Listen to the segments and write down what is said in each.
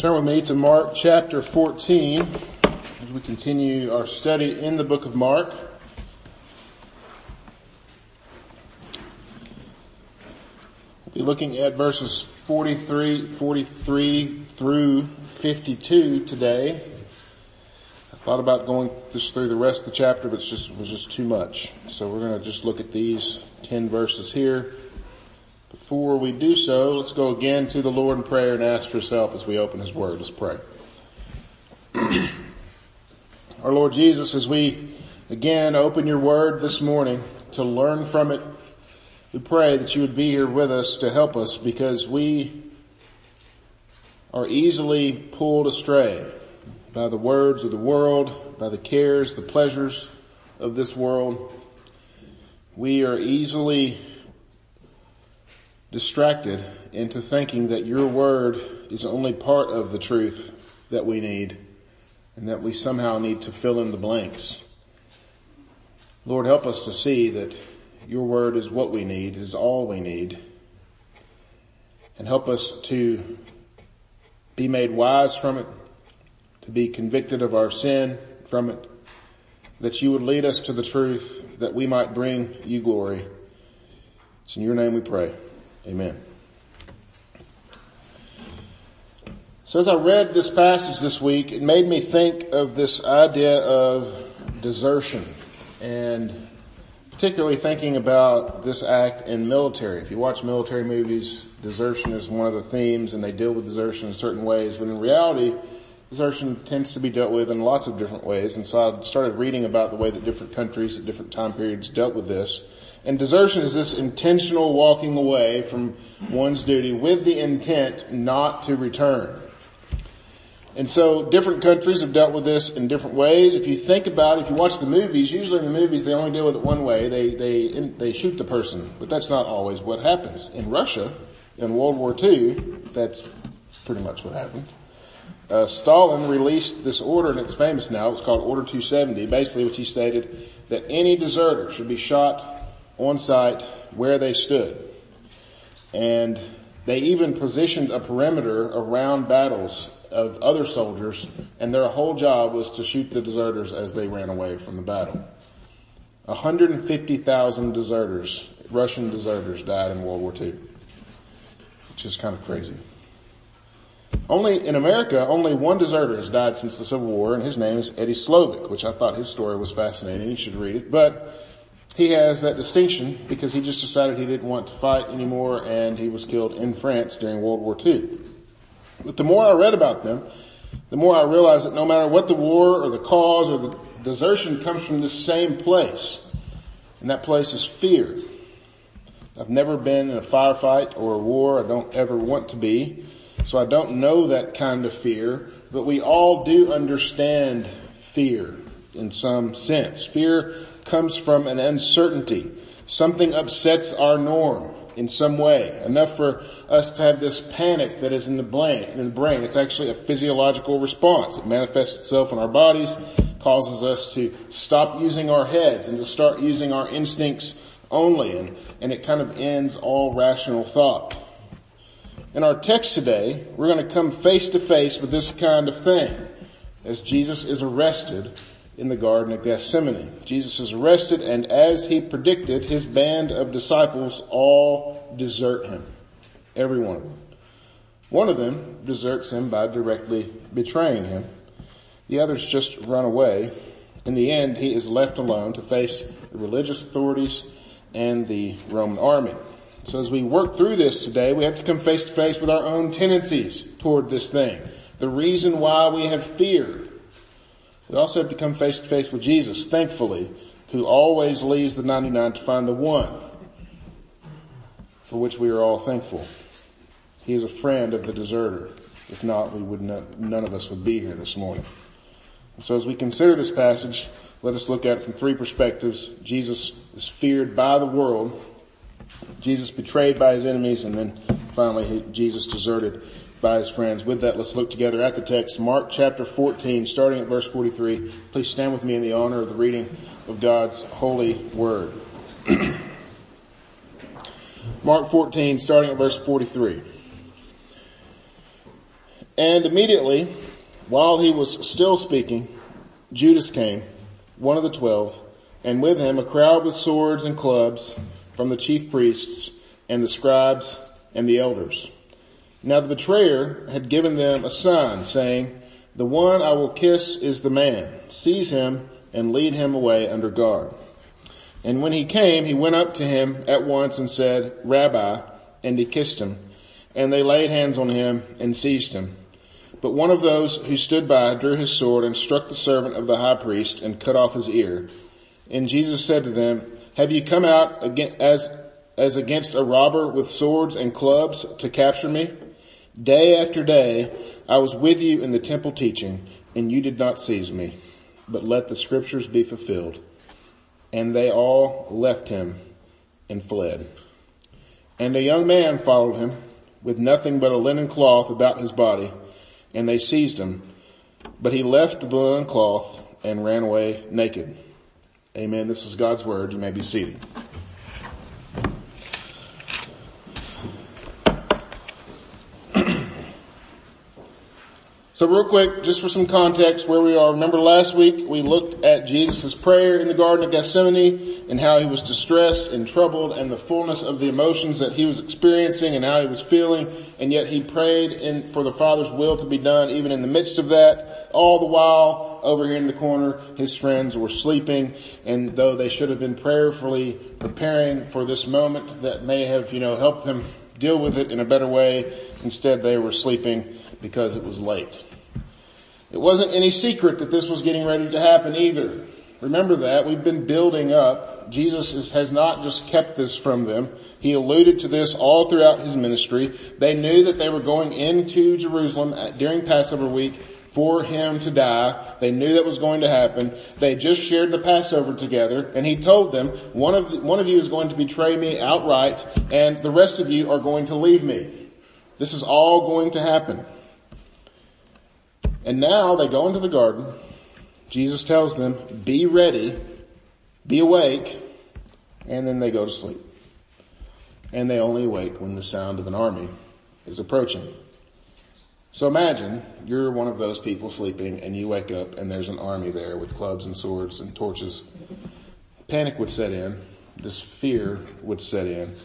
Turn with me to Mark chapter 14 as we continue our study in the book of Mark. We'll be looking at verses 43, 43 through 52 today. I thought about going just through the rest of the chapter, but it just was just too much. So we're going to just look at these 10 verses here. Before we do so, let's go again to the Lord in prayer and ask for help as we open his word. Let's pray. Our Lord Jesus, as we again open your word this morning to learn from it, we pray that you would be here with us to help us because we are easily pulled astray by the words of the world, by the cares, the pleasures of this world. We are easily distracted into thinking that your word is only part of the truth that we need and that we somehow need to fill in the blanks. Lord, help us to see that your word is what we need, is all we need. And help us to be made wise from it, to be convicted of our sin from it, that you would lead us to the truth, that we might bring you glory. It's in your name we pray. Amen. So as I read this passage this week, it made me think of this idea of desertion and particularly thinking about this act in military. If you watch military movies, desertion is one of the themes and they deal with desertion in certain ways, but in reality, desertion tends to be dealt with in lots of different ways. And so I started reading about the way that different countries at different time periods dealt with this. And desertion is this intentional walking away from one's duty with the intent not to return. And so different countries have dealt with this in different ways. If you think about it, if you watch the movies, usually in the movies they only deal with it one way. They, they, they shoot the person, but that's not always what happens. In Russia, in World War II, that's pretty much what happened. Uh, Stalin released this order, and it's famous now. It's called Order 270. Basically, which he stated that any deserter should be shot on sight where they stood. And they even positioned a perimeter around battles of other soldiers and their whole job was to shoot the deserters as they ran away from the battle. 150,000 deserters, Russian deserters died in World War II. Which is kind of crazy. Only, in America, only one deserter has died since the Civil War and his name is Eddie Slovik, which I thought his story was fascinating. You should read it. But he has that distinction because he just decided he didn't want to fight anymore and he was killed in France during World War II. But the more I read about them, the more I realized that no matter what the war or the cause or the desertion comes from the same place. And that place is fear. I've never been in a firefight or a war. I don't ever want to be. So I don't know that kind of fear, but we all do understand fear in some sense. Fear comes from an uncertainty. Something upsets our norm in some way, enough for us to have this panic that is in the brain. In the brain, it's actually a physiological response. It manifests itself in our bodies, causes us to stop using our heads and to start using our instincts only, and, and it kind of ends all rational thought. In our text today, we're going to come face to face with this kind of thing as Jesus is arrested in the Garden of Gethsemane. Jesus is arrested and as he predicted, his band of disciples all desert him. Every one of them. One of them deserts him by directly betraying him. The others just run away. In the end, he is left alone to face the religious authorities and the Roman army. So as we work through this today, we have to come face to face with our own tendencies toward this thing. The reason why we have fear we also have to come face to face with Jesus, thankfully, who always leaves the 99 to find the one, for which we are all thankful. He is a friend of the deserter. If not, we would not, none of us would be here this morning. And so as we consider this passage, let us look at it from three perspectives. Jesus is feared by the world, Jesus betrayed by his enemies, and then finally Jesus deserted by his friends. With that, let's look together at the text, Mark chapter 14, starting at verse 43. Please stand with me in the honor of the reading of God's holy word. Mark 14, starting at verse 43. And immediately, while he was still speaking, Judas came, one of the twelve, and with him a crowd with swords and clubs from the chief priests and the scribes and the elders. Now the betrayer had given them a sign saying, the one I will kiss is the man. Seize him and lead him away under guard. And when he came, he went up to him at once and said, Rabbi, and he kissed him. And they laid hands on him and seized him. But one of those who stood by drew his sword and struck the servant of the high priest and cut off his ear. And Jesus said to them, have you come out as, as against a robber with swords and clubs to capture me? Day after day I was with you in the temple teaching and you did not seize me, but let the scriptures be fulfilled. And they all left him and fled. And a young man followed him with nothing but a linen cloth about his body and they seized him, but he left the linen cloth and ran away naked. Amen. This is God's word. You may be seated. So real quick, just for some context where we are, remember last week we looked at Jesus' prayer in the Garden of Gethsemane and how he was distressed and troubled and the fullness of the emotions that he was experiencing and how he was feeling and yet he prayed in, for the Father's will to be done even in the midst of that. All the while over here in the corner his friends were sleeping and though they should have been prayerfully preparing for this moment that may have, you know, helped them deal with it in a better way, instead they were sleeping because it was late. It wasn't any secret that this was getting ready to happen either. Remember that. We've been building up. Jesus is, has not just kept this from them. He alluded to this all throughout his ministry. They knew that they were going into Jerusalem during Passover week for him to die. They knew that was going to happen. They just shared the Passover together and he told them, one of, the, one of you is going to betray me outright and the rest of you are going to leave me. This is all going to happen. And now they go into the garden. Jesus tells them, be ready, be awake, and then they go to sleep. And they only awake when the sound of an army is approaching. So imagine you're one of those people sleeping and you wake up and there's an army there with clubs and swords and torches. Panic would set in. This fear would set in.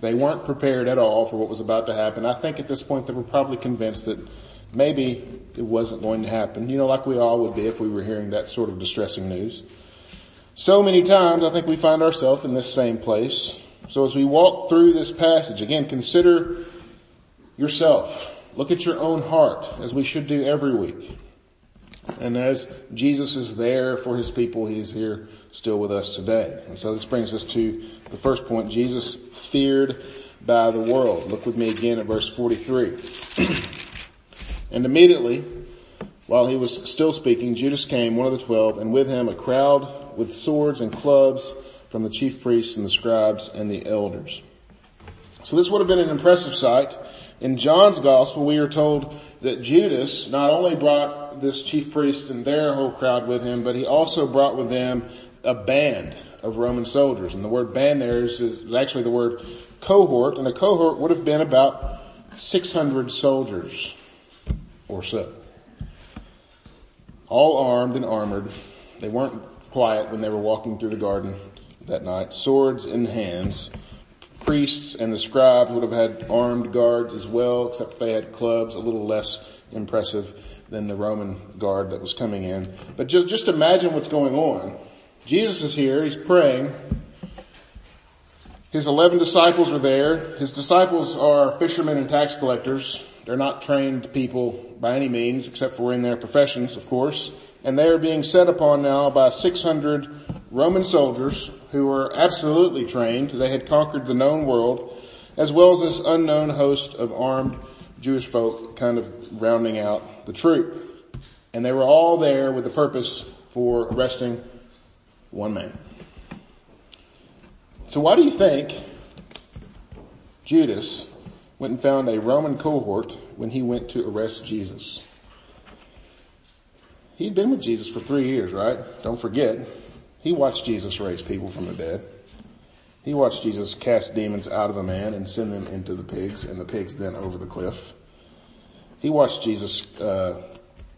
They weren't prepared at all for what was about to happen. I think at this point they were probably convinced that maybe it wasn't going to happen. You know, like we all would be if we were hearing that sort of distressing news. So many times I think we find ourselves in this same place. So as we walk through this passage, again, consider yourself. Look at your own heart as we should do every week. And as Jesus is there for his people, he is here still with us today. And so this brings us to the first point. Jesus feared by the world. Look with me again at verse 43. And immediately, while he was still speaking, Judas came, one of the twelve, and with him a crowd with swords and clubs from the chief priests and the scribes and the elders. So this would have been an impressive sight. In John's gospel, we are told that Judas not only brought this chief priest and their whole crowd with him, but he also brought with them a band of Roman soldiers. And the word band there is, is actually the word cohort, and a cohort would have been about 600 soldiers or so. All armed and armored. They weren't quiet when they were walking through the garden that night. Swords in hands. Priests and the scribes would have had armed guards as well, except they had clubs, a little less impressive than the Roman guard that was coming in. But just, just imagine what's going on. Jesus is here, he's praying. His eleven disciples are there. His disciples are fishermen and tax collectors. They're not trained people by any means, except for in their professions, of course. And they are being set upon now by 600 Roman soldiers who were absolutely trained. They had conquered the known world, as well as this unknown host of armed Jewish folk kind of rounding out the troop. And they were all there with the purpose for arresting one man. So why do you think Judas went and found a Roman cohort when he went to arrest Jesus. He'd been with Jesus for three years, right? Don't forget. He watched Jesus raise people from the dead. He watched Jesus cast demons out of a man and send them into the pigs and the pigs then over the cliff. He watched Jesus uh,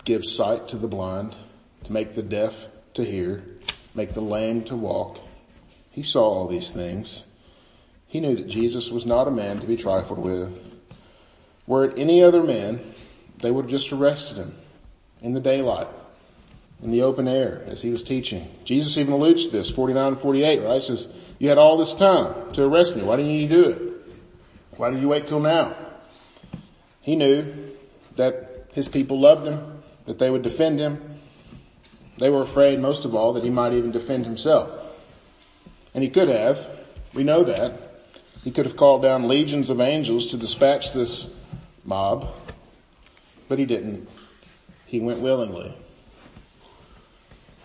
give sight to the blind, to make the deaf to hear, make the lame to walk. He saw all these things. He knew that Jesus was not a man to be trifled with. Were it any other man, they would have just arrested him in the daylight, in the open air as he was teaching. Jesus even alludes to this, 49 and 48, right? He says, you had all this time to arrest me. Why didn't you do it? Why did you wait till now? He knew that his people loved him, that they would defend him. They were afraid most of all that he might even defend himself. And he could have. We know that. He could have called down legions of angels to dispatch this mob, but he didn't. He went willingly.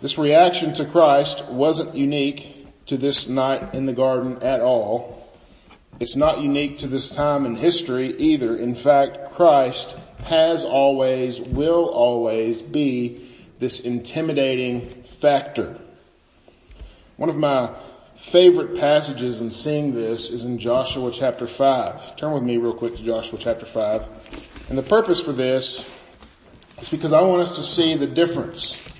This reaction to Christ wasn't unique to this night in the garden at all. It's not unique to this time in history either. In fact, Christ has always, will always be this intimidating factor. One of my favorite passages in seeing this is in Joshua chapter 5. Turn with me real quick to Joshua chapter 5. And the purpose for this is because I want us to see the difference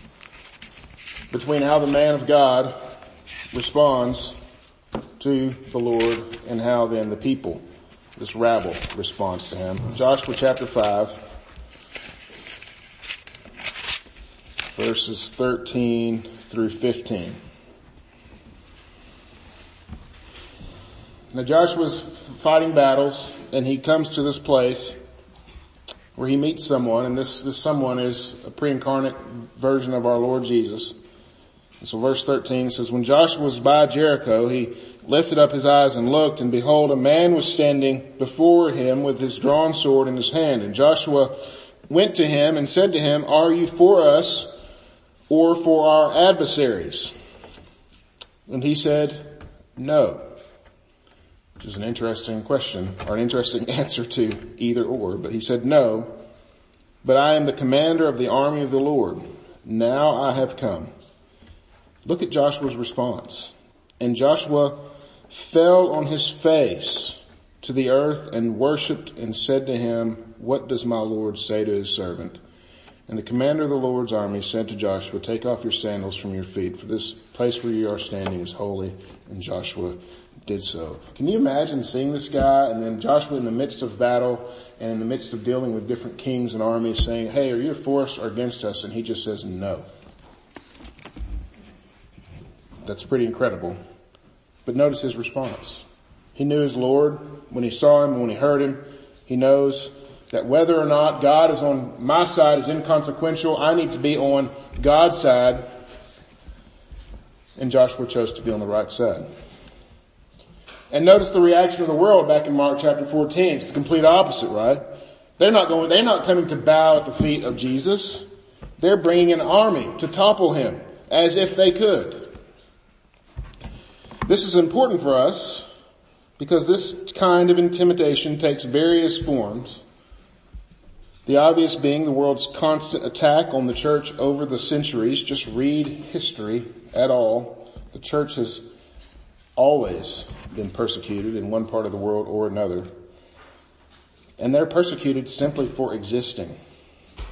between how the man of God responds to the Lord and how then the people, this rabble, responds to him. Joshua chapter 5, verses 13 through 15. Now Joshua's fighting battles and he comes to this place where he meets someone and this, this someone is a pre-incarnate version of our Lord Jesus. And so verse 13 says, when Joshua was by Jericho, he lifted up his eyes and looked and behold a man was standing before him with his drawn sword in his hand. And Joshua went to him and said to him, are you for us or for our adversaries? And he said, no which is an interesting question or an interesting answer to either or, but he said, no, but I am the commander of the army of the Lord. Now I have come. Look at Joshua's response. And Joshua fell on his face to the earth and worshiped and said to him, what does my Lord say to his servant? And the commander of the Lord's army said to Joshua, take off your sandals from your feet, for this place where you are standing is holy. And Joshua did so. Can you imagine seeing this guy and then Joshua in the midst of battle and in the midst of dealing with different kings and armies saying, hey, are you for us or against us? And he just says no. That's pretty incredible. But notice his response. He knew his Lord when he saw him, when he heard him. He knows that whether or not God is on my side is inconsequential. I need to be on God's side. And Joshua chose to be on the right side. And notice the reaction of the world back in Mark chapter 14. It's the complete opposite, right? They're not going, they're not coming to bow at the feet of Jesus. They're bringing an army to topple him as if they could. This is important for us because this kind of intimidation takes various forms. The obvious being the world's constant attack on the church over the centuries. Just read history at all. The church has always been persecuted in one part of the world or another. And they're persecuted simply for existing,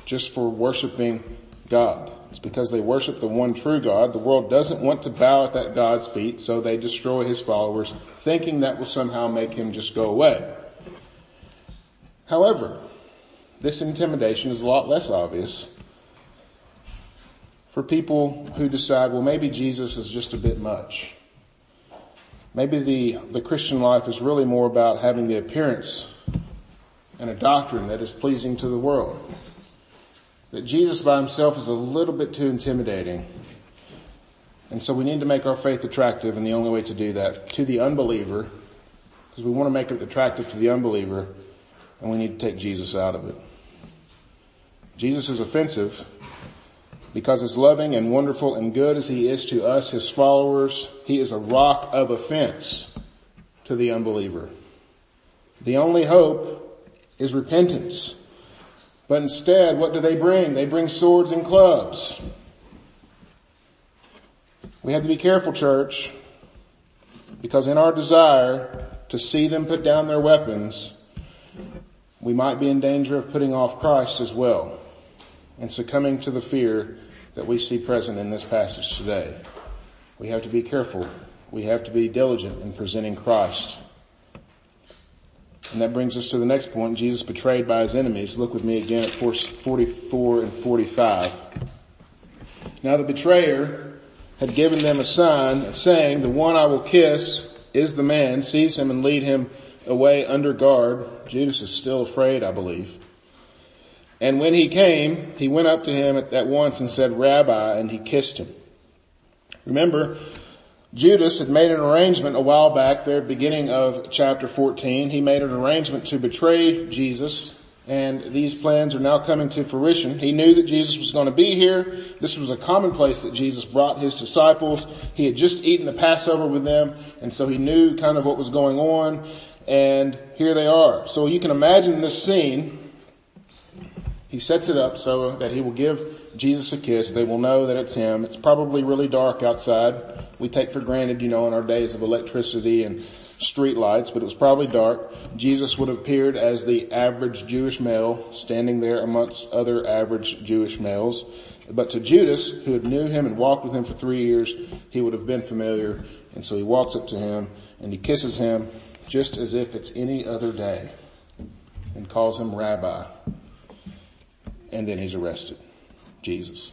just for worshiping God. It's because they worship the one true God. The world doesn't want to bow at that God's feet, so they destroy his followers, thinking that will somehow make him just go away. However, this intimidation is a lot less obvious for people who decide, well maybe Jesus is just a bit much. Maybe the, the Christian life is really more about having the appearance and a doctrine that is pleasing to the world. That Jesus by himself is a little bit too intimidating. And so we need to make our faith attractive and the only way to do that to the unbeliever, because we want to make it attractive to the unbeliever and we need to take Jesus out of it. Jesus is offensive because as loving and wonderful and good as he is to us, his followers, he is a rock of offense to the unbeliever. The only hope is repentance. But instead, what do they bring? They bring swords and clubs. We have to be careful, church, because in our desire to see them put down their weapons, we might be in danger of putting off Christ as well and succumbing to the fear that we see present in this passage today. We have to be careful. We have to be diligent in presenting Christ. And that brings us to the next point. Jesus betrayed by his enemies. Look with me again at 44 and 45. Now the betrayer had given them a sign saying, the one I will kiss is the man. Seize him and lead him away under guard. Judas is still afraid, I believe. And when he came, he went up to him at once and said, Rabbi, and he kissed him. Remember, Judas had made an arrangement a while back there beginning of chapter 14. He made an arrangement to betray Jesus and these plans are now coming to fruition. He knew that Jesus was going to be here. This was a commonplace that Jesus brought his disciples. He had just eaten the Passover with them and so he knew kind of what was going on and here they are. So you can imagine this scene. He sets it up so that he will give Jesus a kiss. They will know that it's him. It's probably really dark outside. We take for granted, you know, in our days of electricity and street lights, but it was probably dark. Jesus would have appeared as the average Jewish male standing there amongst other average Jewish males. But to Judas, who had knew him and walked with him for three years, he would have been familiar. And so he walks up to him and he kisses him just as if it's any other day and calls him rabbi. And then he's arrested. Jesus.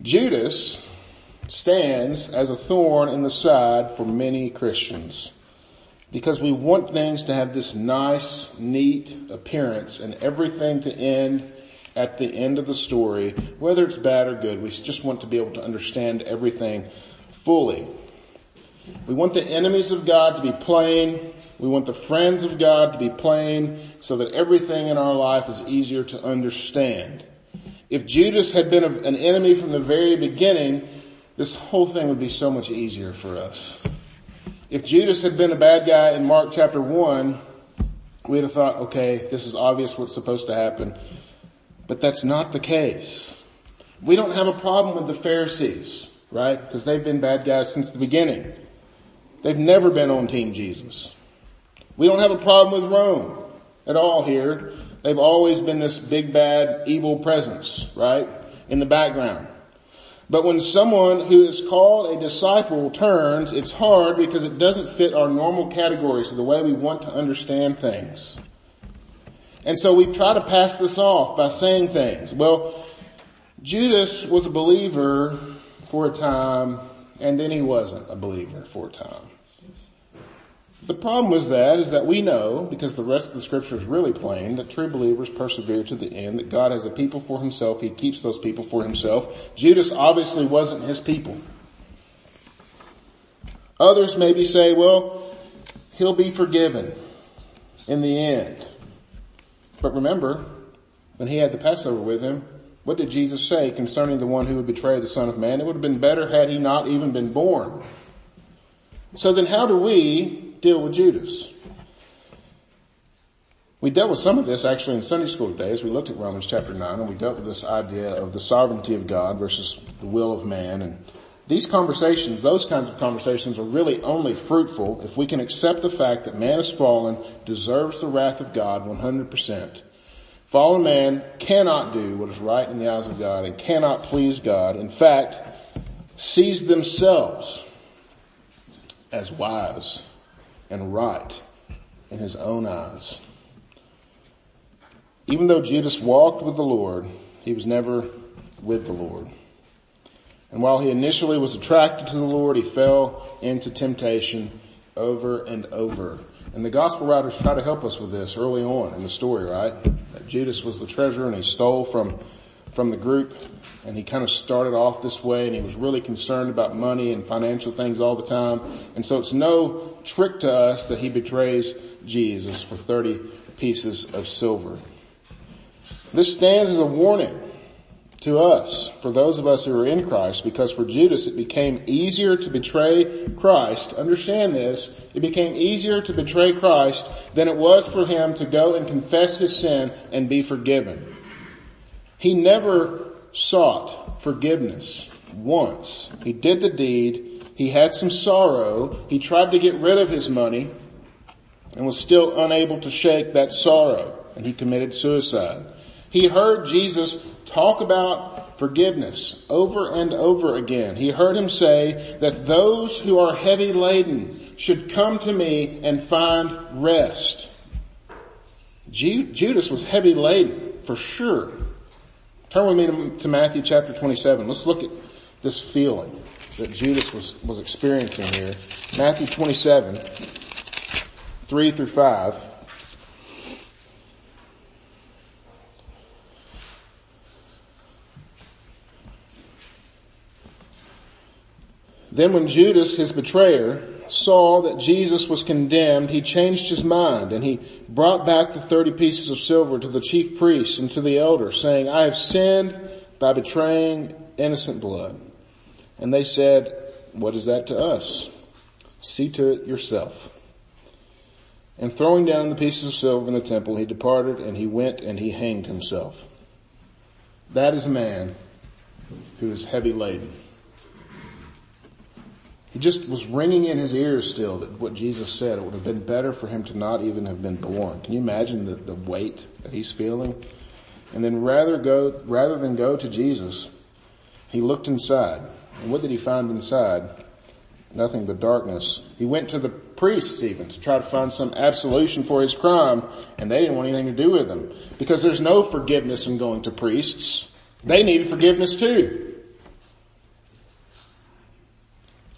Judas stands as a thorn in the side for many Christians because we want things to have this nice, neat appearance and everything to end at the end of the story, whether it's bad or good. We just want to be able to understand everything fully. We want the enemies of God to be plain. We want the friends of God to be plain so that everything in our life is easier to understand. If Judas had been an enemy from the very beginning, this whole thing would be so much easier for us. If Judas had been a bad guy in Mark chapter 1, we'd have thought, okay, this is obvious what's supposed to happen. But that's not the case. We don't have a problem with the Pharisees, right? Because they've been bad guys since the beginning. They've never been on team Jesus. We don't have a problem with Rome at all here. They've always been this big bad evil presence, right? In the background. But when someone who is called a disciple turns, it's hard because it doesn't fit our normal categories of the way we want to understand things. And so we try to pass this off by saying things. Well, Judas was a believer for a time and then he wasn't a believer for a time. The problem with that is that we know, because the rest of the scripture is really plain, that true believers persevere to the end, that God has a people for himself, he keeps those people for himself. Judas obviously wasn't his people. Others maybe say, well, he'll be forgiven in the end. But remember, when he had the Passover with him, what did Jesus say concerning the one who would betray the Son of Man? It would have been better had he not even been born. So then how do we deal with Judas. We dealt with some of this actually in Sunday school today as we looked at Romans chapter 9 and we dealt with this idea of the sovereignty of God versus the will of man and these conversations, those kinds of conversations are really only fruitful if we can accept the fact that man is fallen, deserves the wrath of God 100%. Fallen man cannot do what is right in the eyes of God and cannot please God. In fact, sees themselves as wise and right in his own eyes. Even though Judas walked with the Lord, he was never with the Lord. And while he initially was attracted to the Lord, he fell into temptation over and over. And the gospel writers try to help us with this early on in the story, right? That Judas was the treasurer and he stole from from the group and he kind of started off this way and he was really concerned about money and financial things all the time. And so it's no trick to us that he betrays Jesus for 30 pieces of silver. This stands as a warning to us, for those of us who are in Christ, because for Judas it became easier to betray Christ. Understand this. It became easier to betray Christ than it was for him to go and confess his sin and be forgiven. He never sought forgiveness once. He did the deed. He had some sorrow. He tried to get rid of his money. and was still unable to shake that sorrow and he committed suicide. He heard Jesus talk about forgiveness over and over again. He heard him say that those who are heavy laden should come to me and find rest. Judas was heavy laden for sure. Turn with me to, Matthew chapter 27. Let's look at this feeling that Judas was, was experiencing here. Matthew 27, 3 through 5. Then when Judas, his betrayer, saw that Jesus was condemned, he changed his mind and he brought back the thirty pieces of silver to the chief priests and to the elders saying, I have sinned by betraying innocent blood. And they said, what is that to us? See to it yourself. And throwing down the pieces of silver in the temple, he departed and he went and he hanged himself. That is a man who is heavy laden. He just was ringing in his ears still that what Jesus said. It would have been better for him to not even have been born. Can you imagine the, the weight that he's feeling? And then rather go, rather than go to Jesus, he looked inside. And what did he find inside? Nothing but darkness. He went to the priests even to try to find some absolution for his crime and they didn't want anything to do with him because there's no forgiveness in going to priests. They needed forgiveness too.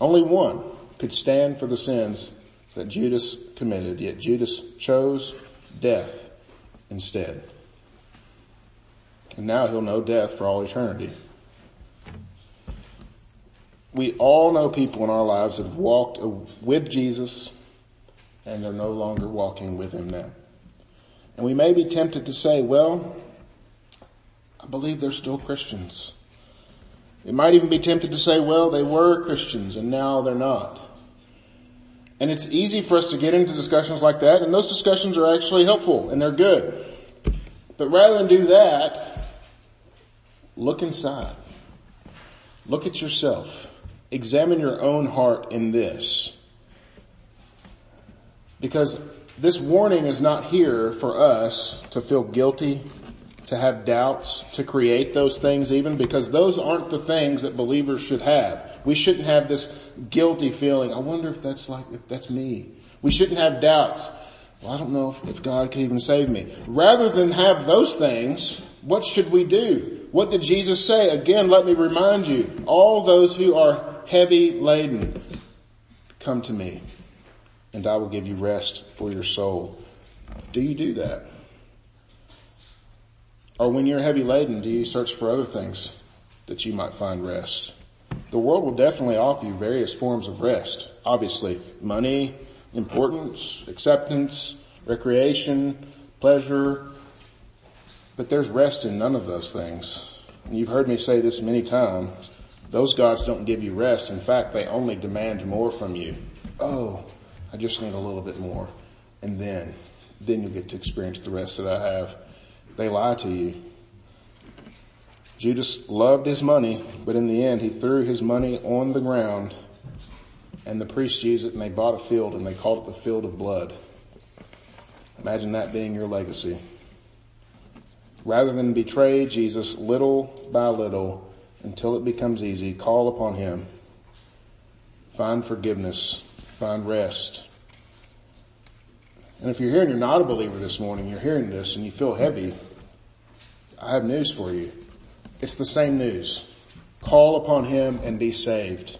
Only one could stand for the sins that Judas committed, yet Judas chose death instead. And now he'll know death for all eternity. We all know people in our lives that have walked with Jesus and they're no longer walking with him now. And we may be tempted to say, well, I believe they're still Christians. They might even be tempted to say, well, they were Christians and now they're not. And it's easy for us to get into discussions like that, and those discussions are actually helpful and they're good. But rather than do that, look inside. Look at yourself. Examine your own heart in this. Because this warning is not here for us to feel guilty to have doubts, to create those things even, because those aren't the things that believers should have. We shouldn't have this guilty feeling, I wonder if that's like, if that's me. We shouldn't have doubts. Well, I don't know if, if God can even save me. Rather than have those things, what should we do? What did Jesus say? Again, let me remind you, all those who are heavy laden, come to me and I will give you rest for your soul. Do you do that? Or when you're heavy laden, do you search for other things that you might find rest? The world will definitely offer you various forms of rest. Obviously, money, importance, acceptance, recreation, pleasure, but there's rest in none of those things. And you've heard me say this many times. Those gods don't give you rest. In fact, they only demand more from you. Oh, I just need a little bit more. And then, then you'll get to experience the rest that I have. They lie to you. Judas loved his money, but in the end he threw his money on the ground and the priests used it and they bought a field and they called it the field of blood. Imagine that being your legacy. Rather than betray Jesus little by little until it becomes easy, call upon him. Find forgiveness. Find rest. And if you're here and you're not a believer this morning, you're hearing this and you feel heavy, I have news for you. It's the same news. Call upon Him and be saved.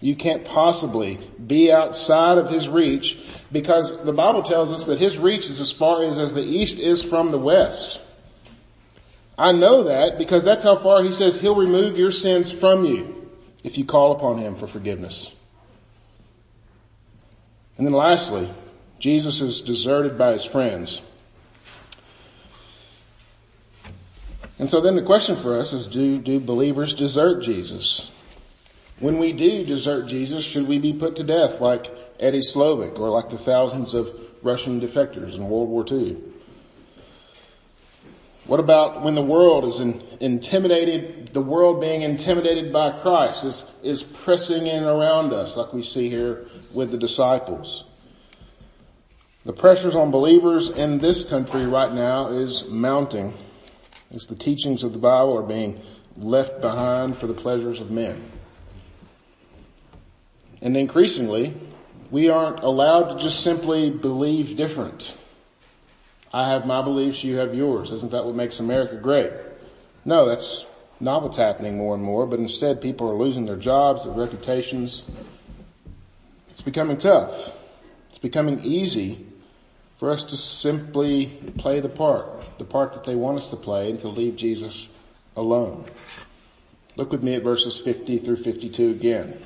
You can't possibly be outside of His reach because the Bible tells us that His reach is as far as, as the East is from the West. I know that because that's how far He says He'll remove your sins from you if you call upon Him for forgiveness. And then lastly, Jesus is deserted by his friends. And so then the question for us is do, do believers desert Jesus? When we do desert Jesus, should we be put to death like Eddie Slovik or like the thousands of Russian defectors in World War II? What about when the world is in, intimidated, the world being intimidated by Christ is, is pressing in around us like we see here with the disciples? The pressures on believers in this country right now is mounting as the teachings of the Bible are being left behind for the pleasures of men. And increasingly, we aren't allowed to just simply believe different. I have my beliefs, you have yours. Isn't that what makes America great? No, that's not what's happening more and more, but instead people are losing their jobs, their reputations. It's becoming tough. It's becoming easy for us to simply play the part, the part that they want us to play and to leave Jesus alone. Look with me at verses 50 through 52 again.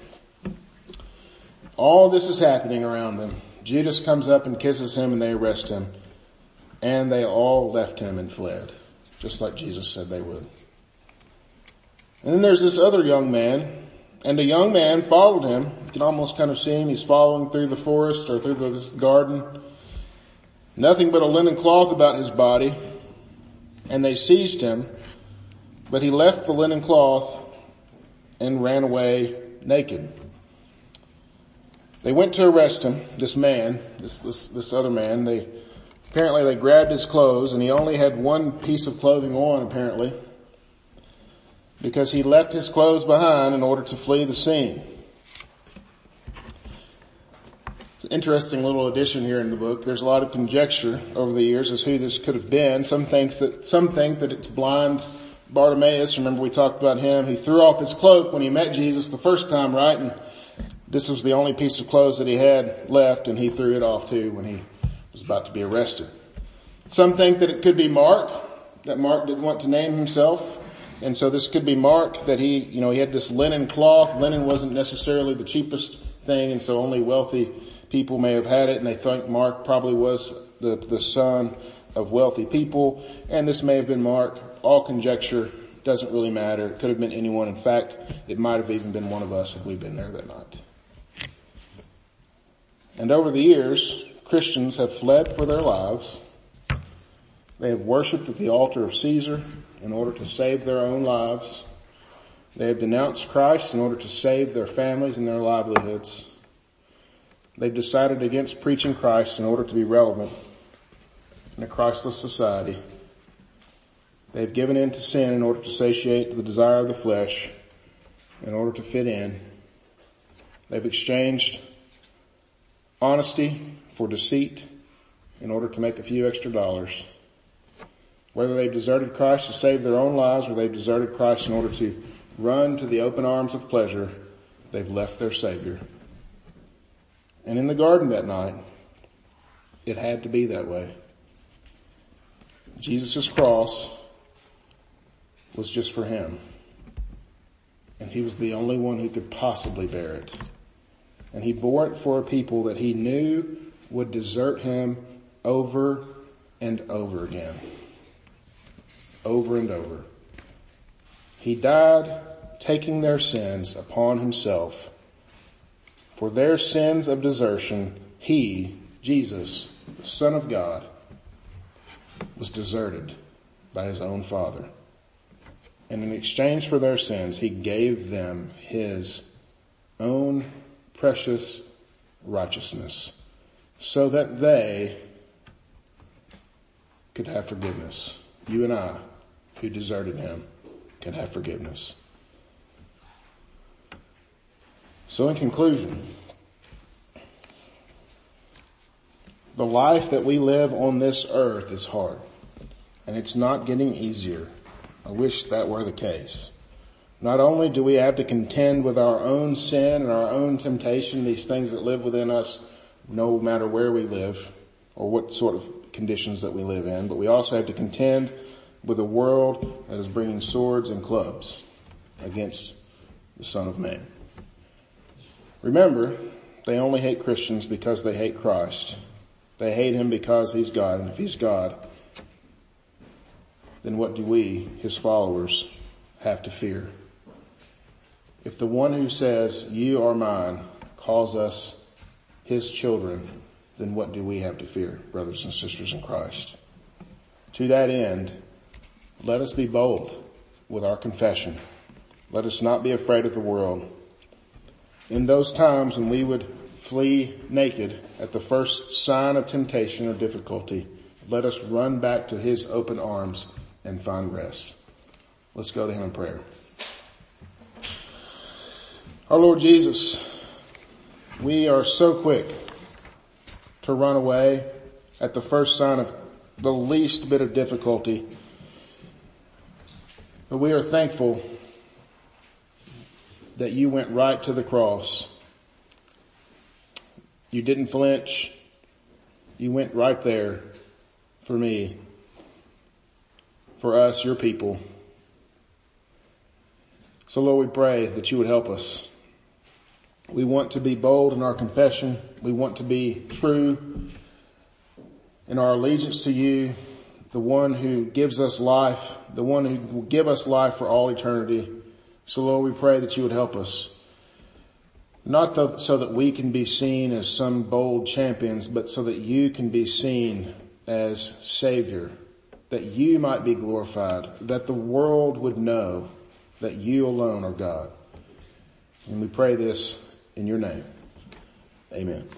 All this is happening around them. Judas comes up and kisses him and they arrest him. And they all left him and fled, just like Jesus said they would. And then there's this other young man, and a young man followed him. You can almost kind of see him. He's following through the forest or through this garden. Nothing but a linen cloth about his body. And they seized him, but he left the linen cloth and ran away naked. They went to arrest him, this man, this, this, this other man. They, apparently they grabbed his clothes and he only had one piece of clothing on apparently because he left his clothes behind in order to flee the scene. It's an interesting little addition here in the book. There's a lot of conjecture over the years as who this could have been. Some think that, some think that it's blind Bartimaeus. Remember we talked about him. He threw off his cloak when he met Jesus the first time, right? And this was the only piece of clothes that he had left and he threw it off too when he was about to be arrested. Some think that it could be Mark, that Mark didn't want to name himself. And so this could be Mark that he, you know, he had this linen cloth. Linen wasn't necessarily the cheapest thing and so only wealthy people may have had it and they think Mark probably was the, the son of wealthy people and this may have been Mark. All conjecture doesn't really matter. It could have been anyone. In fact, it might have even been one of us if we'd been there that night. And over the years, Christians have fled for their lives. They have worshiped at the altar of Caesar in order to save their own lives. They have denounced Christ in order to save their families and their livelihoods. They've decided against preaching Christ in order to be relevant in a Christless society. They've given in to sin in order to satiate the desire of the flesh, in order to fit in. They've exchanged honesty for deceit in order to make a few extra dollars. Whether they've deserted Christ to save their own lives or they've deserted Christ in order to run to the open arms of pleasure, they've left their Savior. And in the garden that night, it had to be that way. Jesus' cross was just for him. And he was the only one who could possibly bear it. And he bore it for a people that he knew would desert him over and over again over and over. He died taking their sins upon himself. For their sins of desertion, he, Jesus, the Son of God, was deserted by his own Father. And in exchange for their sins, he gave them his own precious righteousness so that they could have forgiveness. You and I who deserted him can have forgiveness. So in conclusion, the life that we live on this earth is hard and it's not getting easier. I wish that were the case. Not only do we have to contend with our own sin and our own temptation, these things that live within us, no matter where we live or what sort of conditions that we live in, but we also have to contend with a world that is bringing swords and clubs against the Son of Man. Remember, they only hate Christians because they hate Christ. They hate Him because He's God, and if He's God, then what do we, His followers, have to fear? If the one who says, you are mine, calls us His children, then what do we have to fear, brothers and sisters in Christ? To that end, let us be bold with our confession. Let us not be afraid of the world. In those times when we would flee naked at the first sign of temptation or difficulty. Let us run back to his open arms and find rest. Let's go to him in prayer. Our Lord Jesus, we are so quick to run away at the first sign of the least bit of difficulty. But we are thankful that you went right to the cross. You didn't flinch. You went right there for me, for us, your people. So Lord, we pray that you would help us. We want to be bold in our confession. We want to be true in our allegiance to you, the one who gives us life, the one who will give us life for all eternity. So Lord, we pray that you would help us. Not so that we can be seen as some bold champions, but so that you can be seen as Savior, that you might be glorified, that the world would know that you alone are God. And we pray this in your name. Amen.